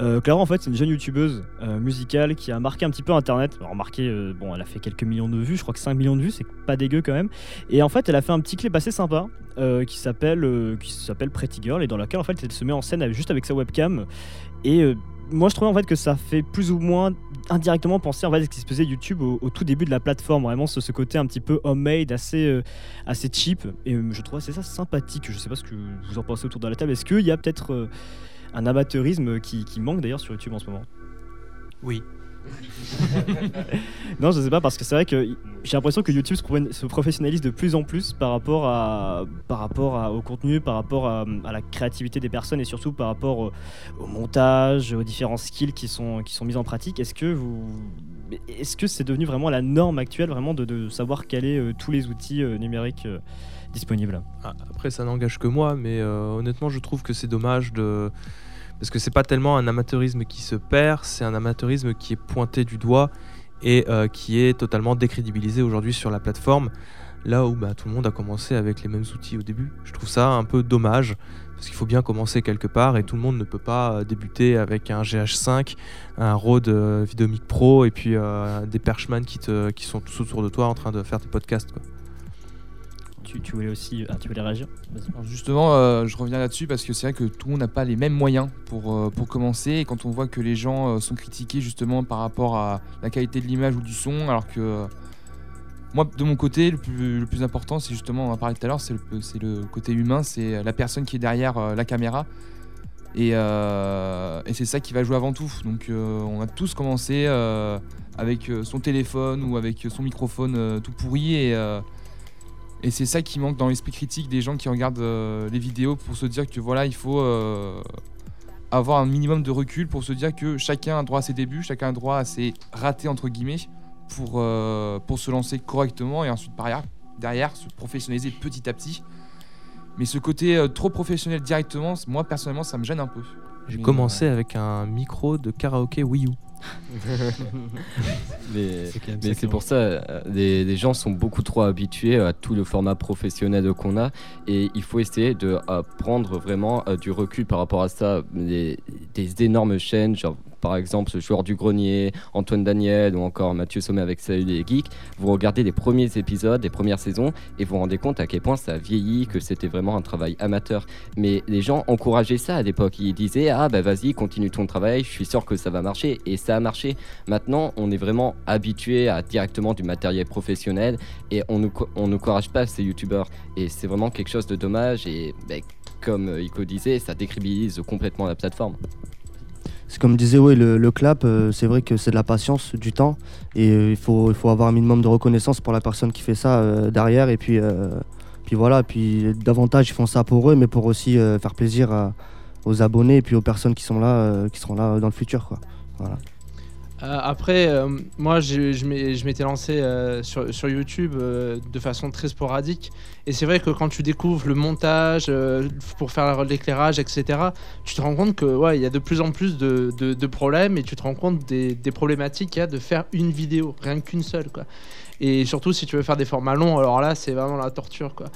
Euh, Claro en fait c'est une jeune youtubeuse euh, musicale qui a marqué un petit peu internet. Alors euh, bon elle a fait quelques millions de vues, je crois que 5 millions de vues, c'est pas dégueu quand même. Et en fait elle a fait un petit clip assez sympa qui s'appelle qui Pretty Girl et dans lequel en fait elle se met en scène juste avec sa webcam. Et moi je trouvais en fait que ça fait plus ou moins indirectement penser en fait à ce qui se faisait YouTube au, tout début de la plateforme. Vraiment ce, côté un petit peu homemade assez assez cheap. Et je trouvais c'est ça sympathique. Je sais pas ce que vous en pensez autour de la table. Est-ce qu'il y a peut-être un amateurisme qui, qui manque d'ailleurs sur YouTube en ce moment Oui. non, je sais pas parce que c'est vrai que j'ai l'impression que YouTube se pro- se professionnalise de plus en plus par rapport à par rapport à- au contenu, par rapport à, à la créativité des personnes et surtout par rapport au, au montage, aux différents skills qui sont qui sont mis en pratique. Est-ce que vous est-ce que c'est devenu vraiment la norme actuelle vraiment de, de savoir caler euh, tous les outils euh, numériques euh, disponibles Ah, Après, ça n'engage que moi, mais euh, honnêtement, je trouve que c'est dommage de. Parce que c'est pas tellement un amateurisme qui se perd, c'est un amateurisme qui est pointé du doigt et euh, qui est totalement décrédibilisé aujourd'hui sur la plateforme. Là où bah, tout le monde a commencé avec les mêmes outils au début. Je trouve ça un peu dommage parce qu'il faut bien commencer quelque part et tout le monde ne peut pas euh, débuter avec un GH5, un Rode euh, Videomic Pro et puis des Perchman qui sont tous autour de toi en train de faire tes podcasts. Quoi. Tu, voulais aussi voulais réagir justement, euh, je reviens là-dessus parce que c'est vrai que tout le monde n'a pas les mêmes moyens pour, euh, commencer. Et quand on voit que les gens euh, sont critiqués justement par rapport à la qualité de l'image ou du son, alors que euh, moi, de mon côté, le plus, important, c'est justement, on en parlait tout à l'heure, c'est le, côté humain, c'est la personne qui est derrière euh, la caméra. Et, euh, c'est ça qui va jouer avant tout. Donc euh, on a tous commencé euh, avec euh, son téléphone ou avec son microphone euh, tout pourri euh, et c'est ça qui manque dans l'esprit critique des gens qui regardent euh, les vidéos pour se dire que voilà, il faut euh, avoir un minimum de recul pour se dire que chacun a droit à ses débuts, chacun a droit à ses ratés entre guillemets pour, euh, pour se lancer correctement et ensuite par derrière, derrière se professionnaliser petit à petit. Mais ce côté trop professionnel directement, moi personnellement, ça me gêne un peu. J'ai commencé avec un micro de karaoké Wii U. mais C'est pour ça, euh, les, les gens sont beaucoup trop habitués à tout le format professionnel qu'on a et il faut essayer de prendre vraiment euh, du recul par rapport à ça. Les- des énormes chaînes, genre par exemple ce joueur du grenier, Antoine Daniel ou encore Mathieu Sommet avec Salut les Geeks, vous regardez les premiers épisodes, les premières saisons et vous rendez compte à quel point ça a vieilli, que c'était vraiment un travail amateur. Mais les gens encourageaient ça à l'époque. Ils disaient Ah, bah vas-y, continue ton travail, je suis sûr que ça va marcher. Et ça a marché. Maintenant, on est vraiment habitué à directement du matériel professionnel et on co- on n'encourage pas ces youtubeurs. Et c'est vraiment quelque chose de dommage. Et bah, comme Ico disait, ça décribilise complètement la plateforme. C'est comme disait le, clap, euh, c'est vrai que c'est de la patience, du temps, et euh, il, faut, il faut avoir un minimum de reconnaissance pour la personne qui fait ça euh, derrière, et puis, puis voilà, puis davantage ils font ça pour eux, mais pour aussi faire plaisir aux abonnés et puis aux personnes qui sont là, qui seront là dans le futur, quoi. Voilà. Euh, après, euh, moi, je m'étais lancé euh, sur, YouTube de façon très sporadique. Et c'est vrai que quand tu découvres le montage pour faire l'éclairage, etc., tu te rends compte que ouais, il y a de plus en plus de, problèmes et tu te rends compte des, des problématiques qu'il y a de faire une vidéo, rien qu'une seule, quoi. Et surtout, si tu veux faire des formats longs, alors là, c'est vraiment la torture, quoi.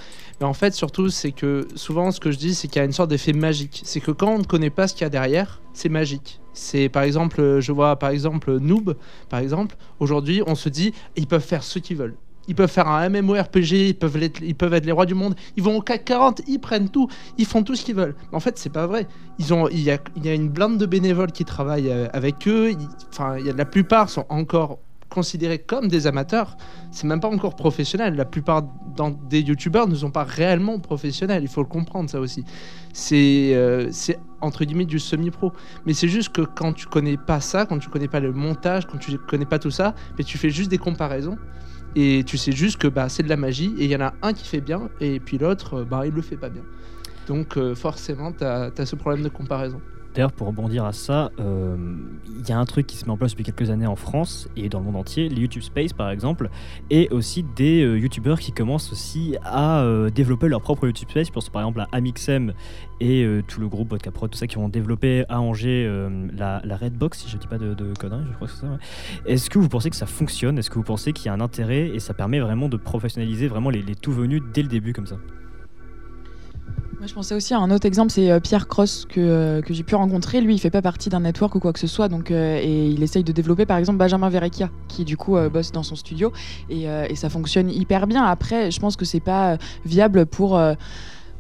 Mais en fait, surtout, c'est que souvent, ce que je dis, c'est qu'il y a une sorte d'effet magique. C'est que quand on ne connaît pas ce qu'il y a derrière, c'est magique. C'est par exemple, je vois par exemple Noob, par exemple, aujourd'hui, on se dit, ils peuvent faire ce qu'ils veulent. Ils peuvent faire un MMORPG, ils peuvent, être, ils peuvent être les rois du monde, ils vont au CAC 40, ils prennent tout, ils font tout ce qu'ils veulent. En fait, c'est pas vrai. Ils ont, il, y a, une blinde de bénévoles qui travaillent euh, avec eux. Enfin, il y a, la plupart sont encore considérés comme des amateurs. C'est même pas encore professionnel. La plupart des youtubeurs ne sont pas réellement professionnels. Il faut le comprendre, ça aussi. C'est euh, c'est entre guillemets du semi-pro. Mais c'est juste que quand tu connais pas ça, quand tu connais pas le montage, quand tu connais pas tout ça, mais tu fais juste des comparaisons. Et tu sais juste que bah, c'est de la magie et il y en a un qui fait bien et puis l'autre, euh, bah, il le fait pas bien. Donc euh, forcément, tu as, ce problème de comparaison. D'ailleurs, pour rebondir à ça, euh, il y a un truc qui se met en place depuis quelques années en France et dans le monde entier, les YouTube Space par exemple, et aussi des euh, YouTubeurs qui commencent aussi à euh, développer leur propre YouTube Space. Je pense par exemple à Amixem et tout le groupe Vodka Pro, tout ça, qui ont développé à Angers la, Redbox, si je dis pas de, de je crois que c'est ça. Est-ce que vous pensez que ça fonctionne? Est-ce que vous pensez qu'il y a un intérêt et ça permet vraiment de professionnaliser vraiment les, les tout venus dès le début comme ça? Je pensais aussi à un autre exemple, c'est euh, Pierre Cross que, euh, que j'ai pu rencontrer. Lui, il fait pas partie d'un network ou quoi que ce soit, donc euh, et il essaye de développer par exemple Benjamin Verrecchia, qui du coup bosse dans son studio et, et ça fonctionne hyper bien. Après, je pense que c'est pas viable pour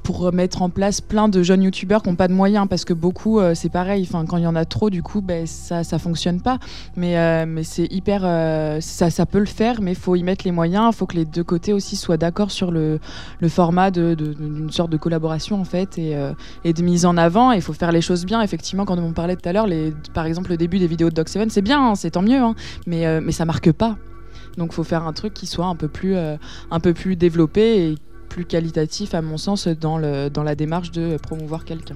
pour mettre en place plein de jeunes youtubeurs qui n'ont pas de moyens parce que beaucoup euh, c'est pareil quand il y en a trop du coup ben ça ça fonctionne pas. Mais euh, c'est hyper euh, ça peut le faire mais faut y mettre les moyens faut que les deux côtés aussi soient d'accord sur le, format d'une sorte de collaboration en fait et, de mise en avant il faut faire les choses bien. Effectivement quand on parlait tout à l'heure par exemple le début des vidéos de Doc 7 c'est bien hein, c'est tant mieux hein, mais mais ça marque pas. Donc faut faire un truc qui soit un peu plus un peu plus développé et plus qualitatif à mon sens dans, le, dans la démarche de promouvoir quelqu'un.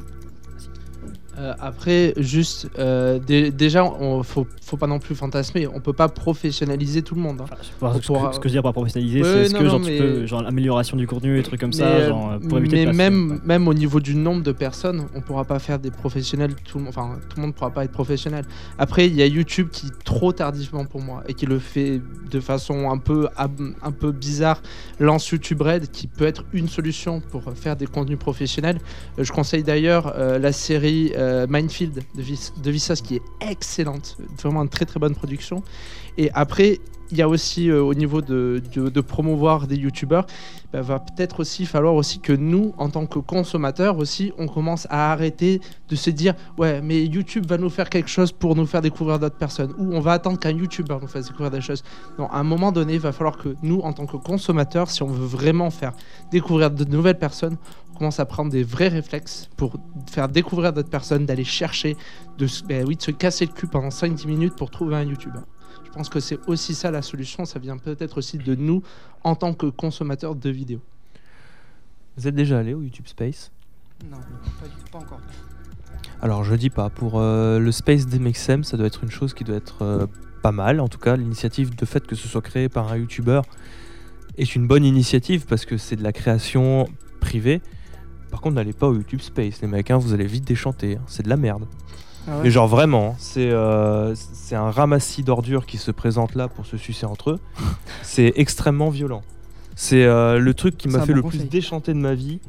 Euh, après, juste, euh, dé- déjà, on faut, faut pas non plus fantasmer. On peut pas professionnaliser tout le monde. hein. Enfin, ce, pourra- que, ce que je veux dire par professionnaliser, Ouais, c'est que non, genre, tu mais- peux, genre l'amélioration du contenu, des trucs comme Mais, ça, genre, pour éviter mais de passer- même, même au niveau du nombre de personnes, on pourra pas faire des professionnels. Tout le monde, enfin, tout le monde pourra pas être professionnel. Après, il y a YouTube qui trop tardivement pour moi et qui le fait de façon un peu, un peu bizarre. Lance YouTube Red, qui peut être une solution pour faire des contenus professionnels. Euh, je conseille d'ailleurs euh, la série euh, Minefield de, Vis- Vsauce qui est excellente, vraiment une très très bonne production. Et après, il y a aussi euh, au niveau de, promouvoir des youtubeurs, bah, va peut-être aussi falloir aussi que nous, en tant que consommateurs aussi, on commence à arrêter de se dire ouais mais YouTube va nous faire quelque chose pour nous faire découvrir d'autres personnes ou on va attendre qu'un YouTuber nous fasse découvrir des choses. Non, à un moment donné, il va falloir que nous, en tant que consommateurs, si on veut vraiment faire découvrir de nouvelles personnes, on commence à prendre des vrais réflexes pour faire découvrir d'autres personnes, d'aller chercher, de, se- ben oui, de se casser le cul pendant 5-10 minutes pour trouver un YouTuber. Je pense que c'est aussi ça la solution, ça vient peut-être aussi de nous en tant que consommateurs de vidéos. Vous êtes déjà allé au YouTube Space? Non, pas, du- pas encore. Alors je dis pas, pour euh, le Space d'MXM, ça doit être une chose qui doit être euh, pas mal. En tout cas, l'initiative de fait que ce soit créé par un YouTuber est une bonne initiative parce que c'est de la création privée. Par contre, n'allez pas au YouTube Space, les mecs, hein, vous allez vite déchanter, hein, c'est de la merde. Ah ouais Mais genre vraiment, c'est euh, c'est un ramassis d'ordures qui se présente là pour se sucer entre eux. c'est extrêmement violent. C'est euh, le truc qui m'a fait bon le conseil. plus déchanter de ma vie.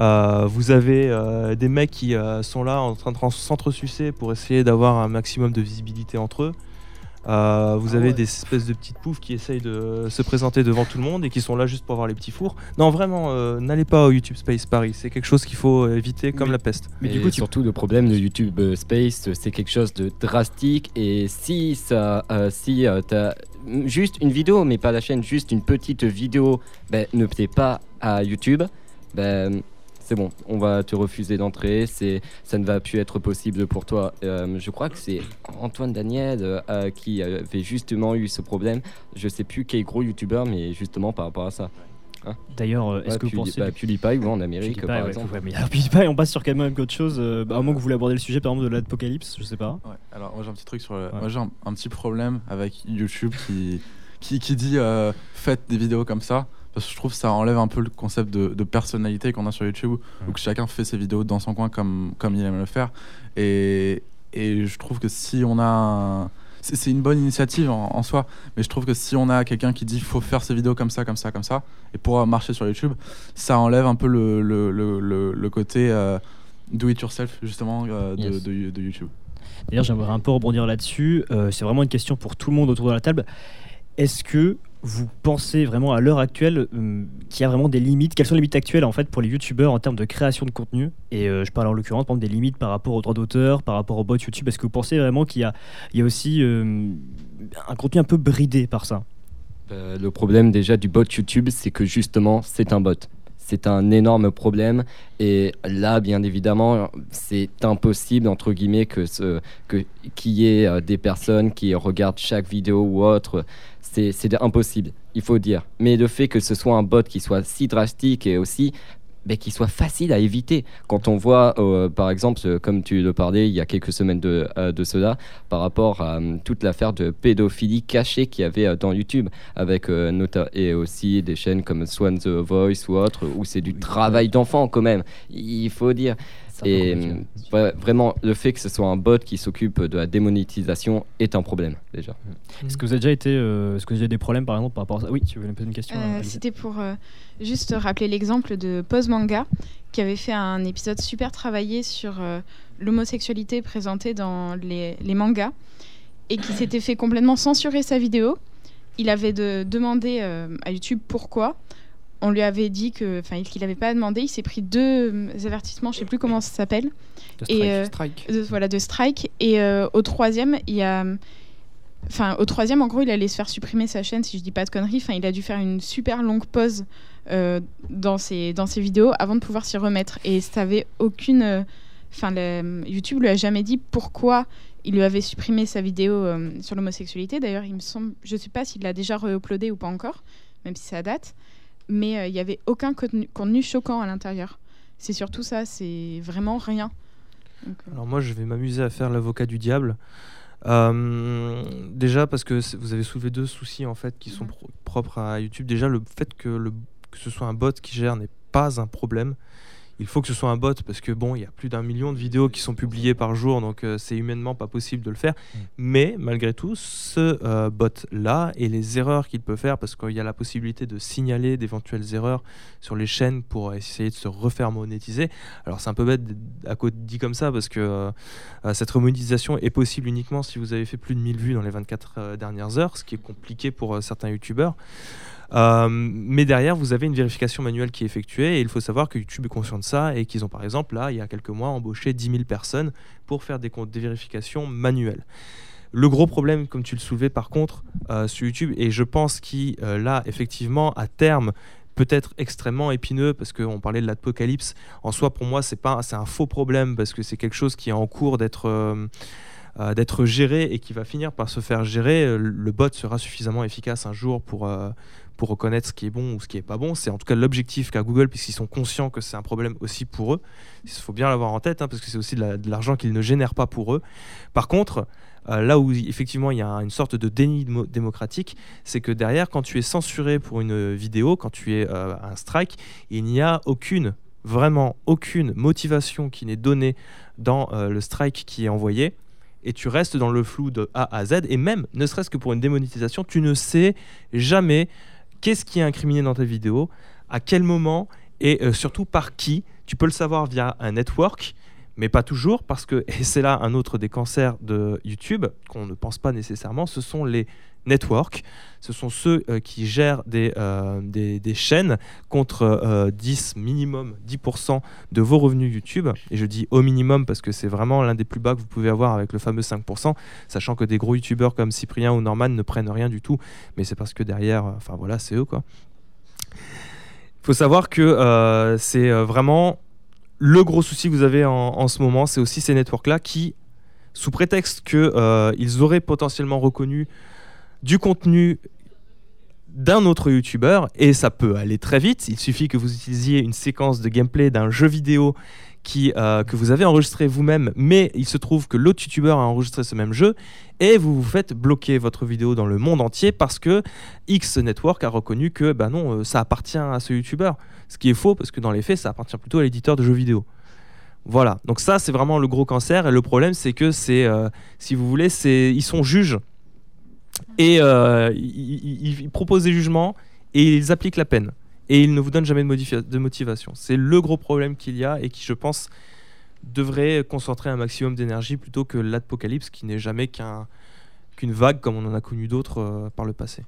Euh, vous avez des mecs qui sont là en train de s'entresucer pour essayer d'avoir un maximum de visibilité entre eux. Euh, vous Ah avez ouais. des espèces de petites poufs qui essayent de se présenter devant tout le monde et qui sont là juste pour voir les petits fours. Non, vraiment, euh, n'allez pas au YouTube Space Paris. C'est quelque chose qu'il faut éviter comme Mais- la peste. et surtout le problème de YouTube euh, Space, c'est quelque chose de drastique et si ça, euh, si euh, t'as juste une vidéo, mais pas la chaîne, juste une petite vidéo, ben, ne plaît pas à YouTube, ben c'est bon, on va te refuser d'entrer, c'est ça ne va plus être possible pour toi. Euh, je crois que c'est Antoine Daniel euh, euh, qui avait justement eu ce problème. Je sais plus quel gros YouTuber, mais justement par rapport à ça. Hein D'ailleurs, est-ce Ouais, que vous pensez- bah, PewDiePie, ouais, en Amérique, PewDiePie, par ouais, exemple. ouais, mais alors PewDiePie, on passe sur quand même qu'autre chose. euh, bah, à moins que vous voulez aborder le sujet, par exemple, de l'apocalypse, je sais pas. Ouais, alors moi j'ai un petit truc sur le... Ouais. Moi j'ai un, un petit problème avec YouTube qui, qui, qui dit euh, faites des vidéos comme ça. Parce que je trouve que ça enlève un peu le concept de, de personnalité qu'on a sur YouTube, où que chacun fait ses vidéos dans son coin comme, comme il aime le faire. Et, et je trouve que si on a. un- C'est une bonne initiative en, en soi, mais je trouve que si on a quelqu'un qui dit faut faire ses vidéos comme ça, comme ça, comme ça, et pour marcher sur YouTube, ça enlève un peu le, le, le, le- le côté euh, do it yourself, justement, euh, de, Yes. de, de YouTube. D'ailleurs, j'aimerais un peu rebondir là-dessus. Euh, c'est vraiment une question pour tout le monde autour de la table. Est-ce que vous pensez vraiment à l'heure actuelle hum, qu'il y a vraiment des limites? Quelles sont les limites actuelles en fait pour les youtubeurs en termes de création de contenu? Et euh, je parle en l'occurrence par exemple, des limites par rapport aux droits d'auteur, par rapport aux bots YouTube. Est-ce que vous pensez vraiment qu'il y a, il y a aussi hum, un contenu un peu bridé par ça? Euh, le problème déjà du bot YouTube, c'est que justement, c'est un bot. C'est un énorme problème. Et là, bien évidemment, c'est impossible, entre guillemets, que que, qu'il y ait euh, des personnes qui regardent chaque vidéo ou autre. C'est, impossible, il faut dire. Mais le fait que ce soit un bot qui soit si drastique et aussi mais qui soit facile à éviter. Quand on voit, euh, par exemple, euh, comme tu le parlais il y a quelques semaines de, euh, de cela, par rapport à euh, toute l'affaire de pédophilie cachée qu'il y avait dans YouTube, avec nota- et aussi des chaînes comme Swan the Voice ou autres, où c'est du travail d'enfant quand même, il faut dire. Et ouais, vraiment, le fait que ce soit un bot qui s'occupe de la démonétisation est un problème déjà. Est-ce que vous avez déjà été, euh, est-ce que vous avez des problèmes par exemple par rapport à ça? Oui, tu veux me poser une question Euh, C'était pour euh, juste rappeler l'exemple de Pose Manga, qui avait fait un épisode super travaillé sur euh, l'homosexualité présentée dans les, les mangas, et qui s'était fait complètement censurer sa vidéo. Il avait de- demandé euh, à YouTube pourquoi. On lui avait dit que, enfin, qu'il n'avait pas demandé. Il s'est pris deux euh, avertissements, je sais plus comment ça s'appelle. De Et, strike. euh, Strike. de- voilà, de strike. Et euh, au troisième, il y a. Enfin, au troisième, en gros, il allait se faire supprimer sa chaîne, si je dis pas de conneries. Enfin, il a dû faire une super longue pause euh, dans, ses, dans ses vidéos avant de pouvoir s'y remettre. Et ça avait aucune. euh, Enfin, le- YouTube lui a jamais dit pourquoi il lui avait supprimé sa vidéo euh, sur l'homosexualité. D'ailleurs, il me semble. Je sais pas s'il l'a déjà re-uploadé ou pas encore, même si ça date. Mais euh, il y avait aucun contenu, contenu choquant à l'intérieur. C'est surtout ça, c'est vraiment rien. Donc, euh, Alors moi, je vais m'amuser à faire l'avocat du diable. Euh, déjà parce que vous avez soulevé deux soucis en fait qui sont pro- propres à YouTube. Déjà, le fait que, le, que ce soit un bot qui gère n'est pas un problème. Il faut que ce soit un bot parce que bon, il y a plus d'un million de vidéos qui sont publiées par jour, donc euh, c'est humainement pas possible de le faire. Mais malgré tout, ce euh, bot-là et les erreurs qu'il peut faire, parce qu'il y a la possibilité de signaler d'éventuelles erreurs sur les chaînes pour essayer de se refaire monétiser. Alors c'est un peu bête à côté dit comme ça parce que euh, cette remonétisation est possible uniquement si vous avez fait plus de 1000 vues dans les 24 euh, dernières heures, ce qui est compliqué pour certains youtubeurs. Euh, mais derrière, vous avez une vérification manuelle qui est effectuée et il faut savoir que YouTube est conscient de ça et qu'ils ont par exemple là, il y a quelques mois, embauché 10 000 personnes pour faire des, vérifications manuelles. Le gros problème, comme tu le soulevais par contre, euh, sur YouTube, et je pense qu'il, euh, là, effectivement, à terme, peut être extrêmement épineux parce qu'on parlait de l'apocalypse. En soi, pour moi, c'est pas, c'est un faux problème parce que c'est quelque chose qui est en cours d'être euh, d'être géré et qui va finir par se faire gérer. Le bot sera suffisamment efficace un jour pour pour reconnaître ce qui est bon ou ce qui est pas bon. C'est en tout cas l'objectif qu'a Google puisqu'ils sont conscients que c'est un problème aussi pour eux. Il faut bien l'avoir en tête hein, parce que c'est aussi de la- de l'argent qu'ils ne génèrent pas pour eux. Par contre, euh, là où effectivement il y a une sorte de déni démo- démocratique, c'est que derrière, quand tu es censuré pour une vidéo, quand tu es euh, un strike, il n'y a aucune, vraiment aucune motivation qui n'est donnée dans euh, le strike qui est envoyé. Et tu restes dans le flou de A à Z. Et même, ne serait-ce que pour une démonétisation, tu ne sais jamais qu'est-ce qui est incriminé dans ta vidéo, à quel moment et euh, surtout par qui. Tu peux le savoir via un network, mais pas toujours, parce que, c'est là un autre des cancers de YouTube, qu'on ne pense pas nécessairement, ce sont les networks. Ce sont ceux euh, qui gèrent des, euh, des, des chaînes contre euh, 10, minimum 10% de vos revenus YouTube. Et je dis au minimum parce que c'est vraiment l'un des plus bas que vous pouvez avoir avec le fameux 5%, sachant que des gros YouTubeurs comme Cyprien ou Norman ne prennent rien du tout. Mais c'est parce que derrière, euh, enfin voilà, c'est eux quoi. Il faut savoir que euh, c'est euh, vraiment le gros souci que vous avez en, en ce moment, c'est aussi ces networks-là qui, sous prétexte qu'ils auraient potentiellement reconnu du contenu d'un autre youtubeur, et ça peut aller très vite, il suffit que vous utilisiez une séquence de gameplay d'un jeu vidéo euh, que vous avez enregistré vous-même, mais il se trouve que l'autre youtubeur a enregistré ce même jeu, et vous vous faites bloquer votre vidéo dans le monde entier parce que X Network a reconnu que bah euh, ça appartient à ce youtubeur. Ce qui est faux, parce que dans les faits, ça appartient plutôt à l'éditeur de jeux vidéo. Voilà, donc ça c'est vraiment le gros cancer, et le problème c'est que c'est, euh, si vous voulez, c'est, ils sont juges, et euh, ils, proposent des jugements, et ils appliquent la peine. Et ils ne vous donnent jamais de, motivation. C'est le gros problème qu'il y a, et qui je pense devrait concentrer un maximum d'énergie plutôt que l'apocalypse qui n'est jamais qu'un- qu'une vague comme on en a connu d'autres euh, par le passé.